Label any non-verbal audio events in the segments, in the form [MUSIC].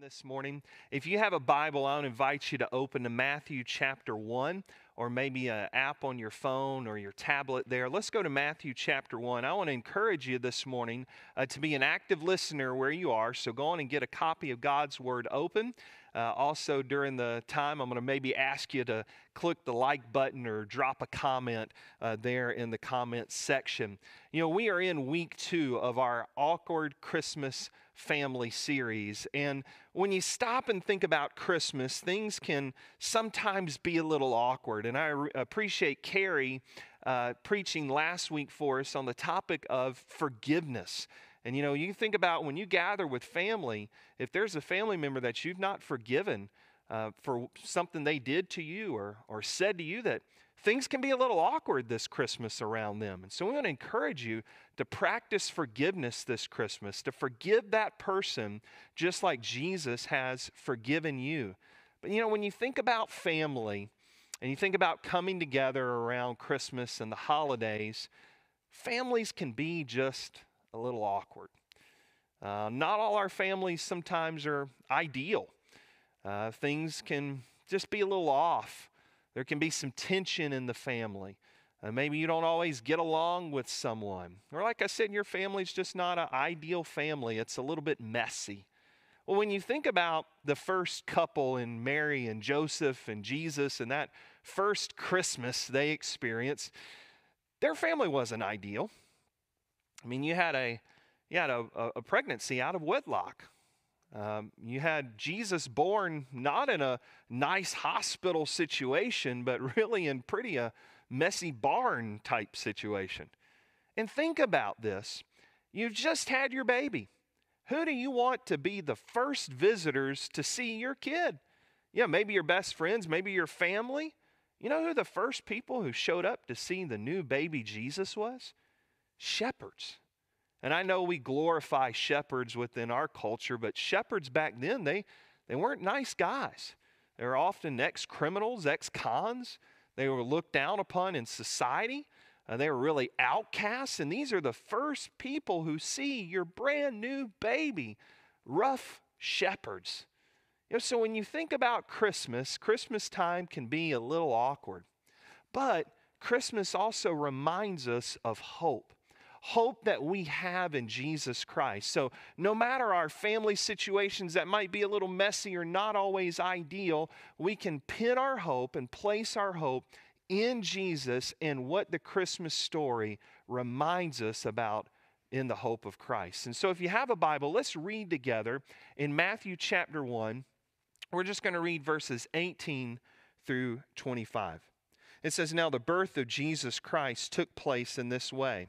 this morning. If you have a Bible, I would invite you to open to Matthew chapter 1 or maybe an app on your phone or your tablet there. Let's go to Matthew chapter 1. I want to encourage you this morning uh, to be an active listener where you are. So go on and get a copy of God's Word open. Uh, also, during the time, I'm going to maybe ask you to click the like button or drop a comment uh, there in the comments section. You know, we are in week two of our Awkward Christmas family series. And when you stop and think about Christmas, things can sometimes be a little awkward. And I re- appreciate Carrie uh, preaching last week for us on the topic of forgiveness. And you know, you think about when you gather with family, if there's a family member that you've not forgiven uh, for something they did to you or, or said to you that things can be a little awkward this Christmas around them. And so we want to encourage you to practice forgiveness this Christmas, to forgive that person just like Jesus has forgiven you. But you know, when you think about family and you think about coming together around Christmas and the holidays, families can be just a little awkward. Uh, not all our families sometimes are ideal. Uh, things can just be a little off. There can be some tension in the family. Uh, maybe you don't always get along with someone. Or, like I said, your family's just not an ideal family, it's a little bit messy. Well, when you think about the first couple in Mary and Joseph and Jesus and that first Christmas they experienced, their family wasn't ideal. I mean, you had a you had a, a pregnancy out of wedlock. Um, you had Jesus born not in a nice hospital situation, but really in pretty a messy barn type situation. And think about this you've just had your baby. Who do you want to be the first visitors to see your kid? Yeah, maybe your best friends, maybe your family. You know who the first people who showed up to see the new baby Jesus was? Shepherds. And I know we glorify shepherds within our culture, but shepherds back then, they, they weren't nice guys. They were often ex criminals, ex cons. They were looked down upon in society. Uh, they were really outcasts. And these are the first people who see your brand new baby, rough shepherds. You know, so when you think about Christmas, Christmas time can be a little awkward. But Christmas also reminds us of hope hope that we have in Jesus Christ. So, no matter our family situations that might be a little messy or not always ideal, we can pin our hope and place our hope in Jesus and what the Christmas story reminds us about in the hope of Christ. And so, if you have a Bible, let's read together in Matthew chapter 1. We're just going to read verses 18 through 25. It says, Now the birth of Jesus Christ took place in this way.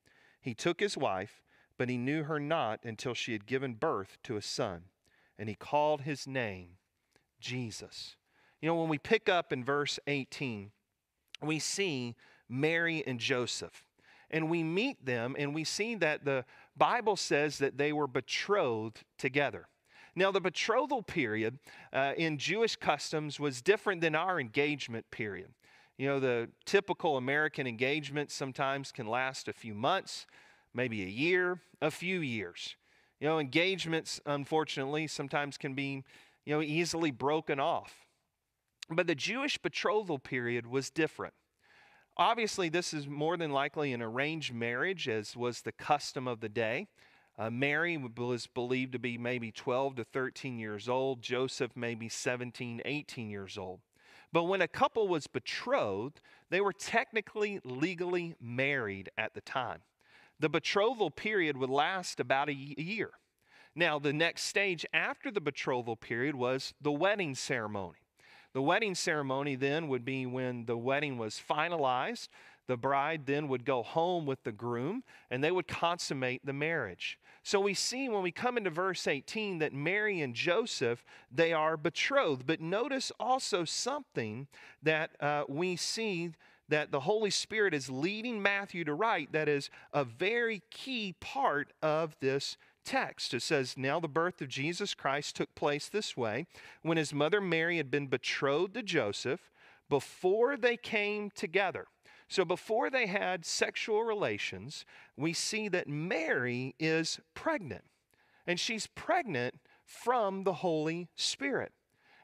he took his wife, but he knew her not until she had given birth to a son, and he called his name Jesus. You know, when we pick up in verse 18, we see Mary and Joseph. And we meet them, and we see that the Bible says that they were betrothed together. Now, the betrothal period uh, in Jewish customs was different than our engagement period. You know, the typical American engagement sometimes can last a few months, maybe a year, a few years. You know, engagements, unfortunately, sometimes can be, you know, easily broken off. But the Jewish betrothal period was different. Obviously, this is more than likely an arranged marriage, as was the custom of the day. Uh, Mary was believed to be maybe 12 to 13 years old, Joseph maybe 17, 18 years old. But when a couple was betrothed, they were technically legally married at the time. The betrothal period would last about a year. Now, the next stage after the betrothal period was the wedding ceremony. The wedding ceremony then would be when the wedding was finalized. The bride then would go home with the groom and they would consummate the marriage. So we see when we come into verse 18 that Mary and Joseph, they are betrothed. But notice also something that uh, we see that the Holy Spirit is leading Matthew to write that is a very key part of this text. It says, Now the birth of Jesus Christ took place this way when his mother Mary had been betrothed to Joseph before they came together. So before they had sexual relations, we see that Mary is pregnant. And she's pregnant from the Holy Spirit.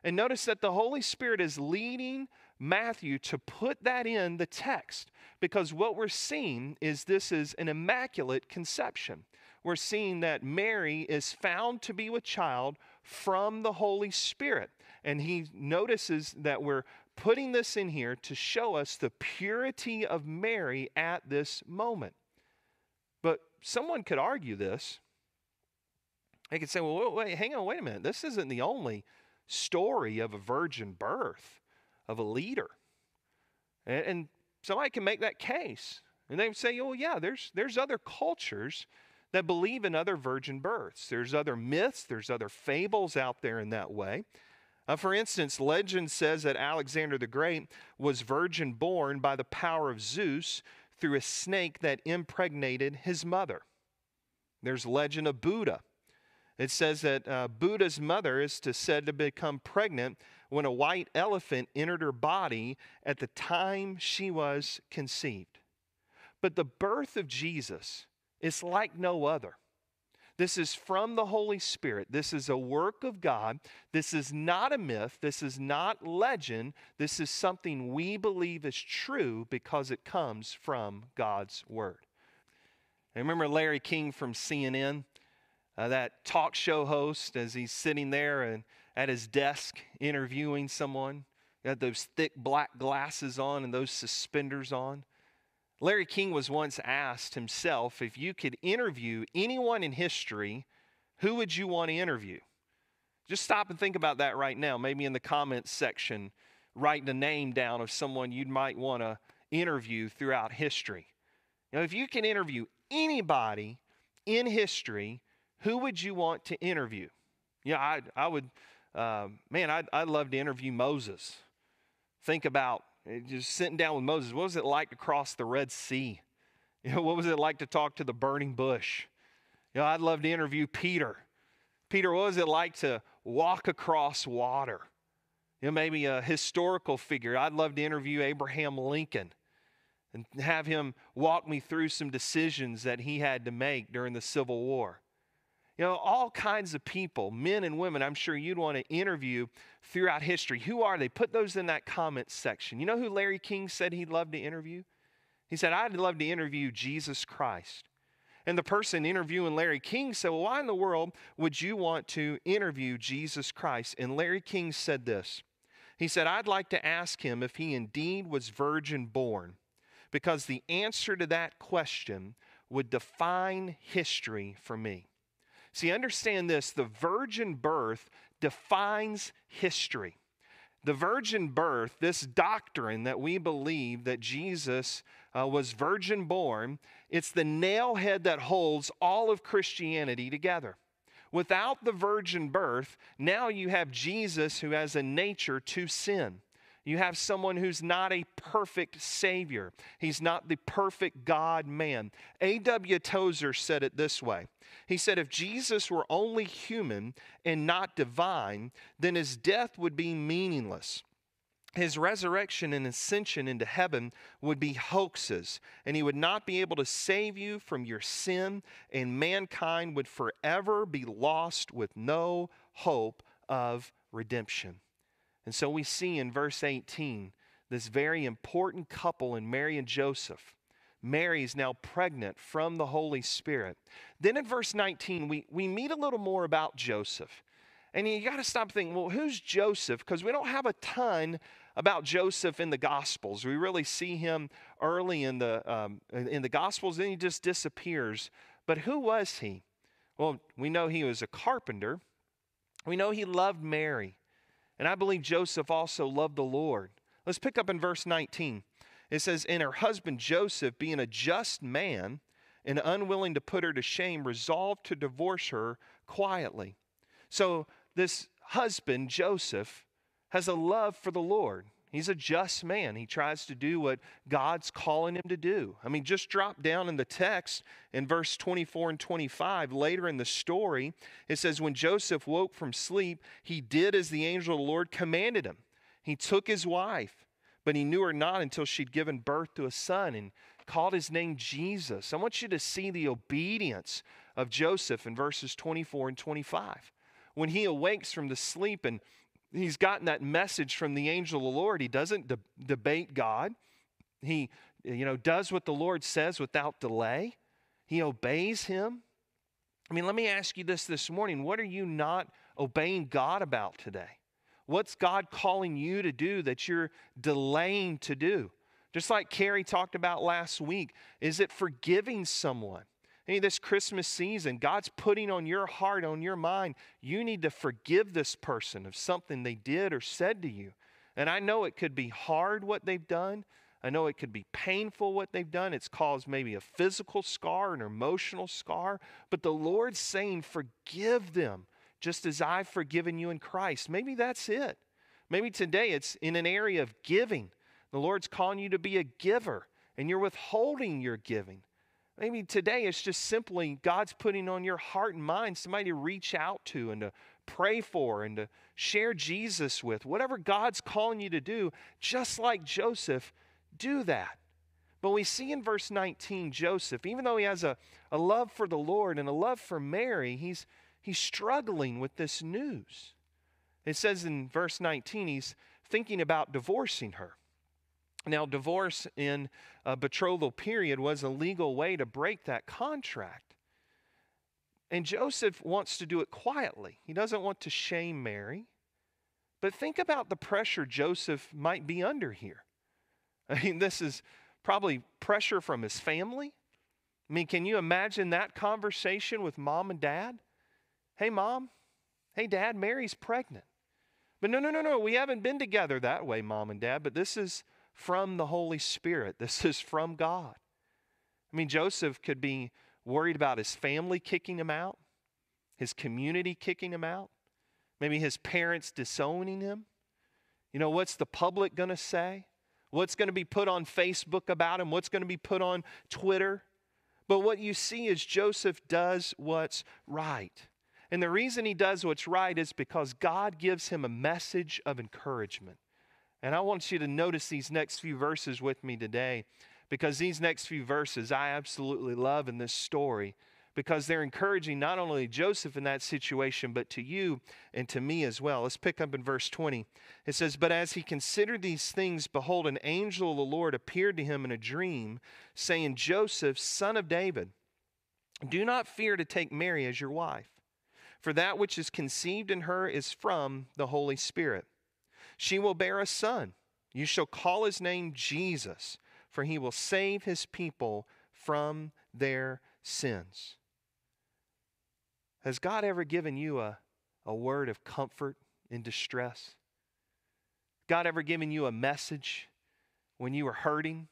And notice that the Holy Spirit is leading Matthew to put that in the text because what we're seeing is this is an immaculate conception. We're seeing that Mary is found to be with child from the Holy Spirit. And he notices that we're putting this in here to show us the purity of Mary at this moment. But someone could argue this. They could say, well, wait, wait, hang on, wait a minute. This isn't the only story of a virgin birth of a leader. And, and somebody can make that case. And they would say, oh, yeah, there's, there's other cultures that believe in other virgin births. There's other myths, there's other fables out there in that way. Uh, for instance, legend says that Alexander the Great was virgin born by the power of Zeus through a snake that impregnated his mother. There's legend of Buddha. It says that uh, Buddha's mother is to, said to become pregnant when a white elephant entered her body at the time she was conceived. But the birth of Jesus is like no other. This is from the Holy Spirit. This is a work of God. This is not a myth. This is not legend. This is something we believe is true because it comes from God's Word. I remember Larry King from CNN, uh, that talk show host, as he's sitting there and at his desk interviewing someone. He had those thick black glasses on and those suspenders on. Larry King was once asked himself if you could interview anyone in history, who would you want to interview? Just stop and think about that right now. Maybe in the comments section, write the name down of someone you might want to interview throughout history. Now, if you can interview anybody in history, who would you want to interview? Yeah, I, I would, uh, man, I'd, I'd love to interview Moses. Think about just sitting down with Moses. What was it like to cross the Red Sea? [LAUGHS] You know, what was it like to talk to the burning bush? You know, I'd love to interview Peter. Peter, what was it like to walk across water? You know, maybe a historical figure. I'd love to interview Abraham Lincoln and have him walk me through some decisions that he had to make during the Civil War. You know, all kinds of people, men and women, I'm sure you'd want to interview throughout history. Who are they? Put those in that comment section. You know who Larry King said he'd love to interview? He said, I'd love to interview Jesus Christ. And the person interviewing Larry King said, Well, why in the world would you want to interview Jesus Christ? And Larry King said this He said, I'd like to ask him if he indeed was virgin born, because the answer to that question would define history for me. See, understand this the virgin birth defines history. The virgin birth, this doctrine that we believe that Jesus uh, was virgin born, it's the nailhead that holds all of Christianity together. Without the virgin birth, now you have Jesus who has a nature to sin. You have someone who's not a perfect Savior. He's not the perfect God man. A.W. Tozer said it this way He said, If Jesus were only human and not divine, then his death would be meaningless. His resurrection and ascension into heaven would be hoaxes, and he would not be able to save you from your sin, and mankind would forever be lost with no hope of redemption. And so we see in verse 18 this very important couple in Mary and Joseph. Mary is now pregnant from the Holy Spirit. Then in verse 19, we, we meet a little more about Joseph. And you got to stop thinking, well, who's Joseph? Because we don't have a ton about Joseph in the Gospels. We really see him early in the, um, in the Gospels, then he just disappears. But who was he? Well, we know he was a carpenter. We know he loved Mary. And I believe Joseph also loved the Lord. Let's pick up in verse 19. It says, And her husband Joseph, being a just man and unwilling to put her to shame, resolved to divorce her quietly. So this husband, Joseph, has a love for the Lord. He's a just man. He tries to do what God's calling him to do. I mean, just drop down in the text in verse 24 and 25. Later in the story, it says, When Joseph woke from sleep, he did as the angel of the Lord commanded him. He took his wife, but he knew her not until she'd given birth to a son and called his name Jesus. I want you to see the obedience of Joseph in verses 24 and 25. When he awakes from the sleep and he's gotten that message from the angel of the Lord. He doesn't de- debate God. He, you know, does what the Lord says without delay. He obeys him. I mean, let me ask you this this morning. What are you not obeying God about today? What's God calling you to do that you're delaying to do? Just like Carrie talked about last week, is it forgiving someone? Hey, this Christmas season, God's putting on your heart, on your mind, you need to forgive this person of something they did or said to you. And I know it could be hard what they've done. I know it could be painful what they've done. It's caused maybe a physical scar, an emotional scar. But the Lord's saying, forgive them just as I've forgiven you in Christ. Maybe that's it. Maybe today it's in an area of giving. The Lord's calling you to be a giver and you're withholding your giving. Maybe today it's just simply God's putting on your heart and mind somebody to reach out to and to pray for and to share Jesus with. Whatever God's calling you to do, just like Joseph, do that. But we see in verse 19, Joseph, even though he has a, a love for the Lord and a love for Mary, he's, he's struggling with this news. It says in verse 19, he's thinking about divorcing her. Now, divorce in a betrothal period was a legal way to break that contract. And Joseph wants to do it quietly. He doesn't want to shame Mary. But think about the pressure Joseph might be under here. I mean, this is probably pressure from his family. I mean, can you imagine that conversation with mom and dad? Hey, mom. Hey, dad, Mary's pregnant. But no, no, no, no. We haven't been together that way, mom and dad. But this is from the Holy Spirit. [LAUGHS] This is from God. I mean, Joseph could be worried about his family kicking him out, his community kicking him out, maybe his parents disowning him. You know, what's the public going to say? What's going to be put on Facebook about him? What's going to be put on Twitter? But what you see is Joseph does what's right. And the reason he does what's right is because God gives him a message of encouragement. And I want you to notice these next few verses with me today because these next few verses I absolutely love in this story because they're encouraging not only Joseph in that situation, but to you and to me as well. Let's pick up in verse 20. It says, But as he considered these things, behold, an angel of the Lord appeared to him in a dream, saying, Joseph, son of David, do not fear to take Mary as your wife, for that which is conceived in her is from the Holy Spirit. She will bear a son. You shall call his name Jesus, for he will save his people from their sins. Has God ever given you a, a word of comfort in distress? God ever given you a message when you were hurting,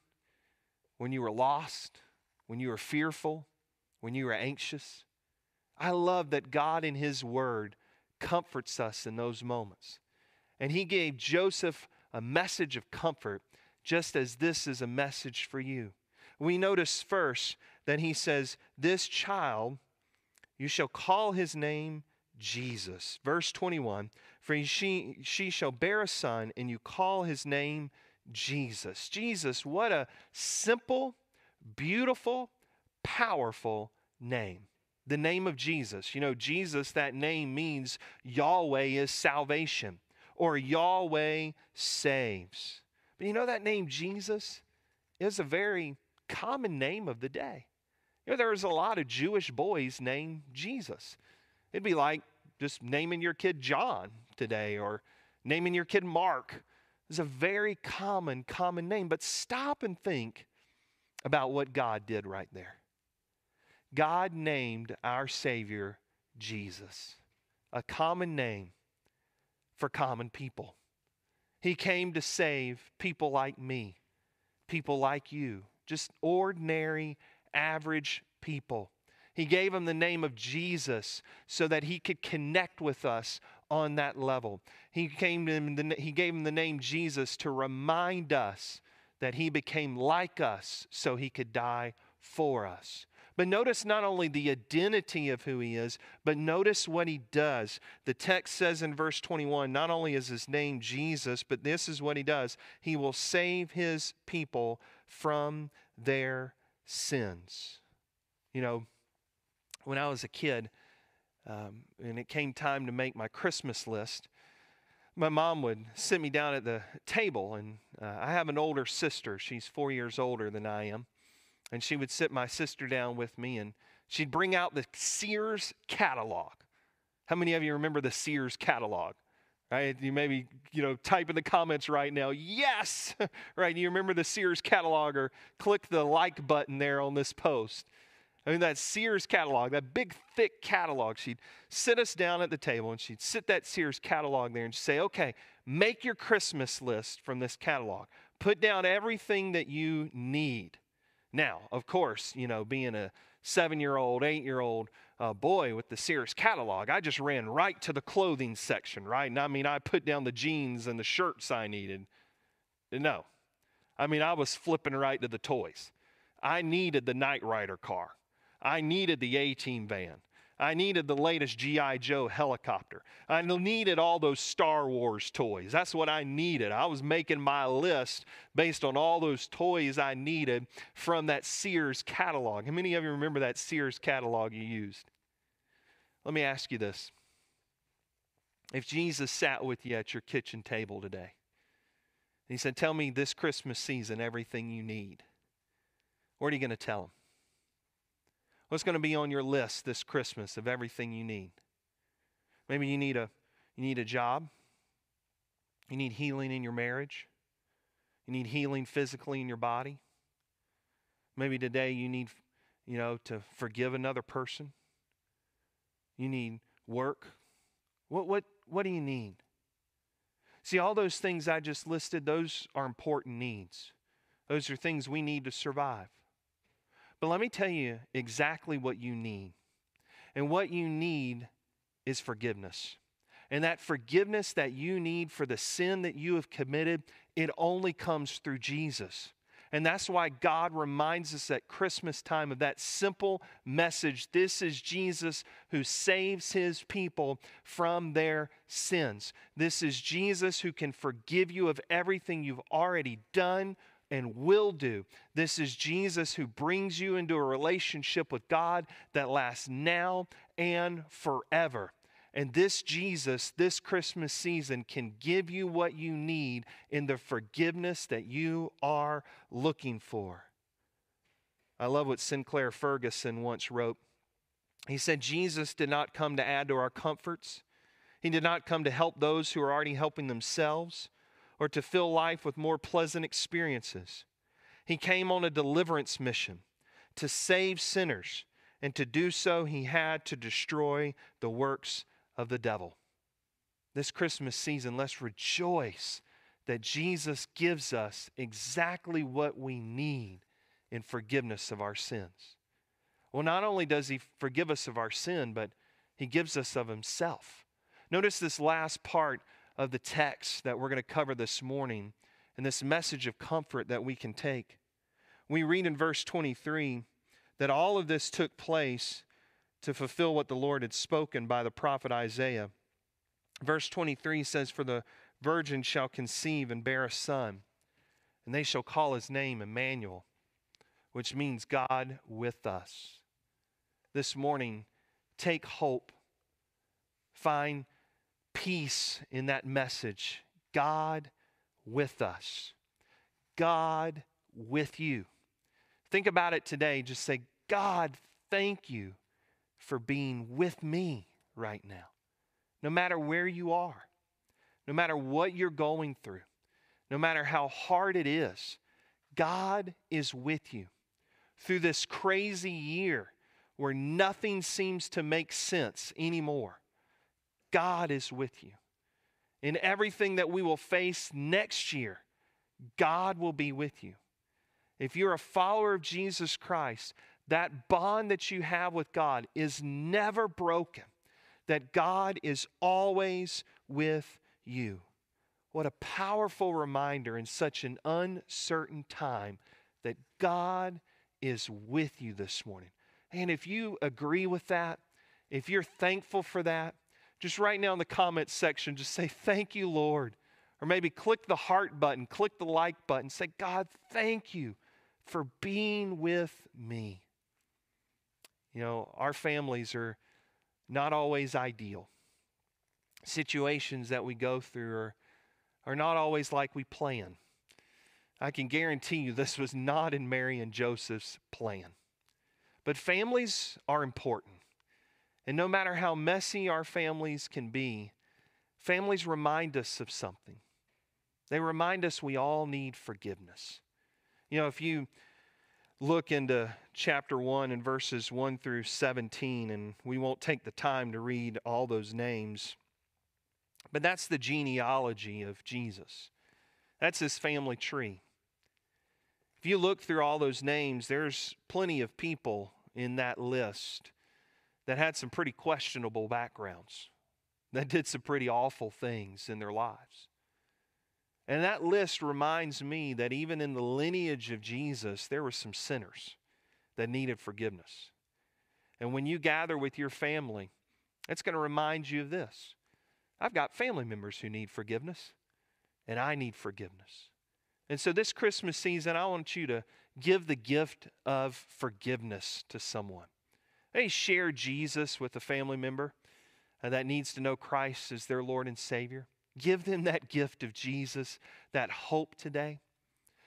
when you were lost, when you were fearful, when you were anxious? I love that God in His Word comforts us in those moments. And he gave Joseph a message of comfort, just as this is a message for you. We notice first that he says, This child, you shall call his name Jesus. Verse 21 For she, she shall bear a son, and you call his name Jesus. Jesus, what a simple, beautiful, powerful name. The name of Jesus. You know, Jesus, that name means Yahweh is salvation or Yahweh saves. But you know that name Jesus is a very common name of the day. You know, there's a lot of Jewish boys named Jesus. It'd be like just naming your kid John today or naming your kid Mark. It's a very common, common name. But stop and think about what God did right there. God named our Savior Jesus, a common name for common people. He came to save people like me, people like you, just ordinary, average people. He gave him the name of Jesus so that he could connect with us on that level. He, came to the, he gave him the name Jesus to remind us that he became like us so he could die for us. But notice not only the identity of who he is, but notice what he does. The text says in verse 21 not only is his name Jesus, but this is what he does he will save his people from their sins. You know, when I was a kid, um, and it came time to make my Christmas list, my mom would sit me down at the table, and uh, I have an older sister. She's four years older than I am. And she would sit my sister down with me, and she'd bring out the Sears catalog. How many of you remember the Sears catalog? Right? You maybe, you know, type in the comments right now, yes! [LAUGHS] right? You remember the Sears catalog, or click the like button there on this post. I mean, that Sears catalog, that big, thick catalog, she'd sit us down at the table and she'd sit that Sears catalog there and say, okay, make your Christmas list from this catalog. Put down everything that you need. Now, of course, you know, being a seven year old, eight year old uh, boy with the Sears catalog, I just ran right to the clothing section, right? And I mean, I put down the jeans and the shirts I needed. No. I mean, I was flipping right to the toys. I needed the Knight Rider car. I needed the A Team van. I needed the latest G.I. Joe helicopter. I needed all those Star Wars toys. That's what I needed. I was making my list based on all those toys I needed from that Sears catalog. How many of you remember that Sears catalog you used? Let me ask you this. If Jesus sat with you at your kitchen table today, and he said, Tell me this Christmas season everything you need, what are you going to tell him? What's going to be on your list this Christmas of everything you need? Maybe you need a you need a job. You need healing in your marriage. You need healing physically in your body. Maybe today you need you know to forgive another person. You need work. What what what do you need? See, all those things I just listed, those are important needs. Those are things we need to survive. But let me tell you exactly what you need. And what you need is forgiveness. And that forgiveness that you need for the sin that you have committed, it only comes through Jesus. And that's why God reminds us at Christmas time of that simple message. This is Jesus who saves his people from their sins. This is Jesus who can forgive you of everything you've already done, and will do. This is Jesus who brings you into a relationship with God that lasts now and forever. And this Jesus, this Christmas season, can give you what you need in the forgiveness that you are looking for. I love what Sinclair Ferguson once wrote. He said, Jesus did not come to add to our comforts. He did not come to help those who are already helping themselves or to fill life with more pleasant experiences. He came on a deliverance mission to save sinners, and to do so, he had to destroy the works of the devil. This Christmas season, let's rejoice that Jesus gives us exactly what we need in forgiveness of our sins. Well, not only does he forgive us of our sin, but he gives us of himself. Notice this last part of the text that we're going to cover this morning and this message of comfort that we can take. We read in verse 23 that all of this took place to fulfill what the Lord had spoken by the prophet Isaiah. Verse 23 says, For the virgin shall conceive and bear a son, and they shall call his name Emmanuel, which means God with us. This morning, take hope, find peace in that message. God with us. God with you. Think about it today. Just say, God, thank you for being with me right now. No matter where you are, no matter what you're going through, no matter how hard it is, God is with you. Through this crazy year where nothing seems to make sense anymore, God is with you. In everything that we will face next year, God will be with you. If you're a follower of Jesus Christ, that bond that you have with God is never broken, that God is always with you. What a powerful reminder in such an uncertain time that God is with you this morning. And if you agree with that, if you're thankful for that, just right now in the comments section, just say, Thank you, Lord. Or maybe click the heart button, click the like button, say, God, thank you for being with me. You know, our families are not always ideal. Situations that we go through are are not always like we plan. I can guarantee you this was not in Mary and Joseph's plan. But families are important. And no matter how messy our families can be, families remind us of something. They remind us we all need forgiveness. You know, if you look into chapter 1 and verses 1 through 17, and we won't take the time to read all those names, but that's the genealogy of Jesus. That's his family tree. If you look through all those names, there's plenty of people in that list that had some pretty questionable backgrounds, that did some pretty awful things in their lives. And that list reminds me that even in the lineage of Jesus, there were some sinners that needed forgiveness. And when you gather with your family, it's going to remind you of this I've got family members who need forgiveness, and I need forgiveness. And so this Christmas season, I want you to give the gift of forgiveness to someone. Hey, share Jesus with a family member uh, that needs to know Christ as their Lord and Savior. Give them that gift of Jesus, that hope today.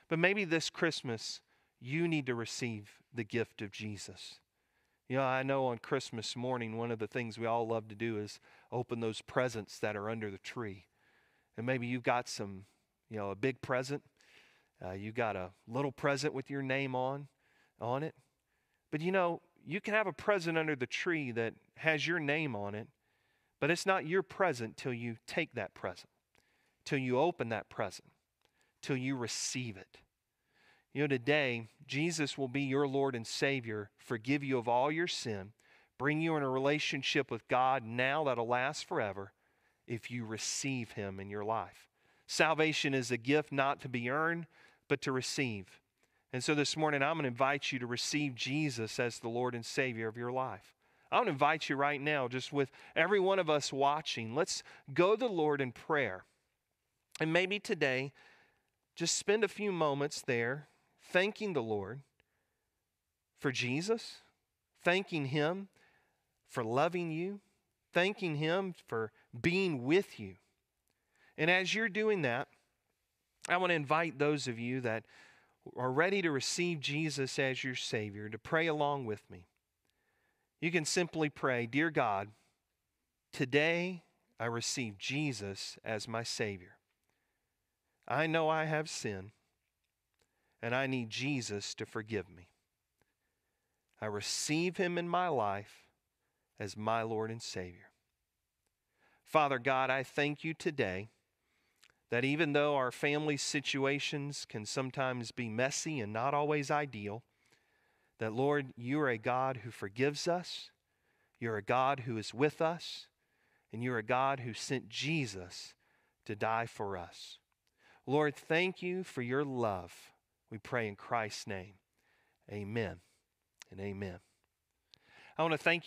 But maybe this Christmas, you need to receive the gift of Jesus. You know, I know on Christmas morning, one of the things we all love to do is open those presents that are under the tree. And maybe you've got some, you know, a big present. Uh, you got a little present with your name on, on it. But you know, you can have a present under the tree that has your name on it, but it's not your present till you take that present, till you open that present, till you receive it. You know, today, Jesus will be your Lord and Savior, forgive you of all your sin, bring you in a relationship with God now that'll last forever if you receive Him in your life. Salvation is a gift not to be earned, but to receive. And so this morning, I'm going to invite you to receive Jesus as the Lord and Savior of your life. I want to invite you right now, just with every one of us watching, let's go to the Lord in prayer. And maybe today, just spend a few moments there thanking the Lord for Jesus, thanking Him for loving you, thanking Him for being with you. And as you're doing that, I want to invite those of you that are ready to receive Jesus as your Savior to pray along with me. You can simply pray, Dear God, today I receive Jesus as my Savior. I know I have sinned and I need Jesus to forgive me. I receive him in my life as my Lord and Savior. Father God, I thank you today that even though our family situations can sometimes be messy and not always ideal, that Lord, you are a God who forgives us, you're a God who is with us, and you're a God who sent Jesus to die for us. Lord, thank you for your love. We pray in Christ's name. Amen and amen. I want to thank you